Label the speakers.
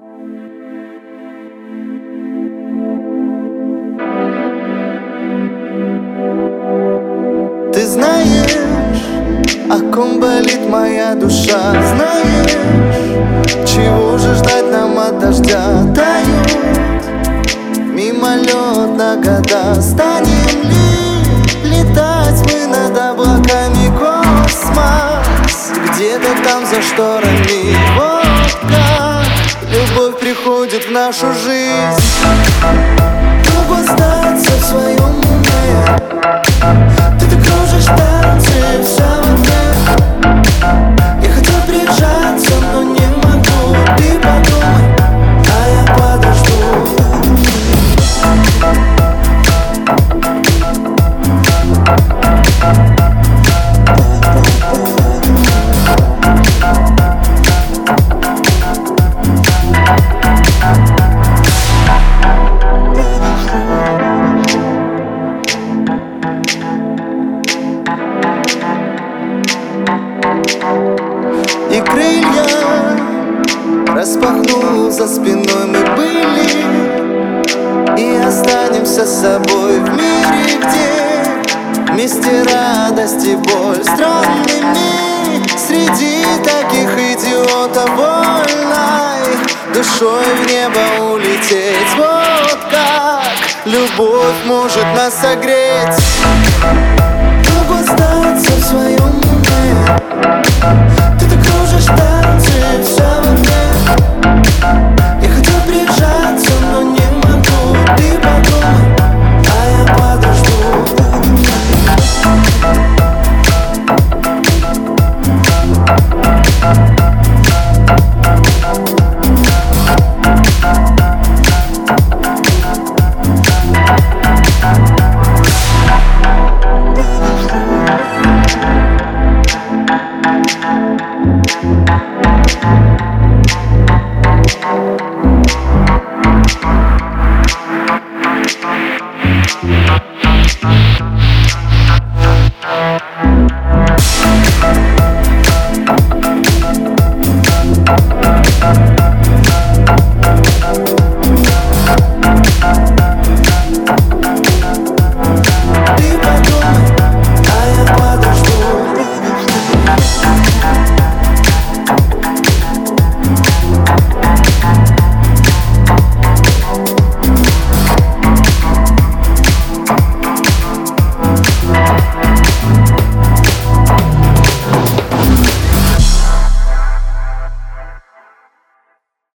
Speaker 1: Ты знаешь, о ком болит моя душа? Знаешь, чего же ждать нам от дождя? Тают мимолетно года. Станем ли летать мы над облаками Космос? Где-то там за шторами. Вот в нашу жизнь И крылья распахнул за спиной. Мы были И останемся с собой в мире, где Вместе радость и боль странными. Среди таких идиотов вольной Душой в небо улететь. Вот как любовь может нас согреть остаться в своем уме Yeah.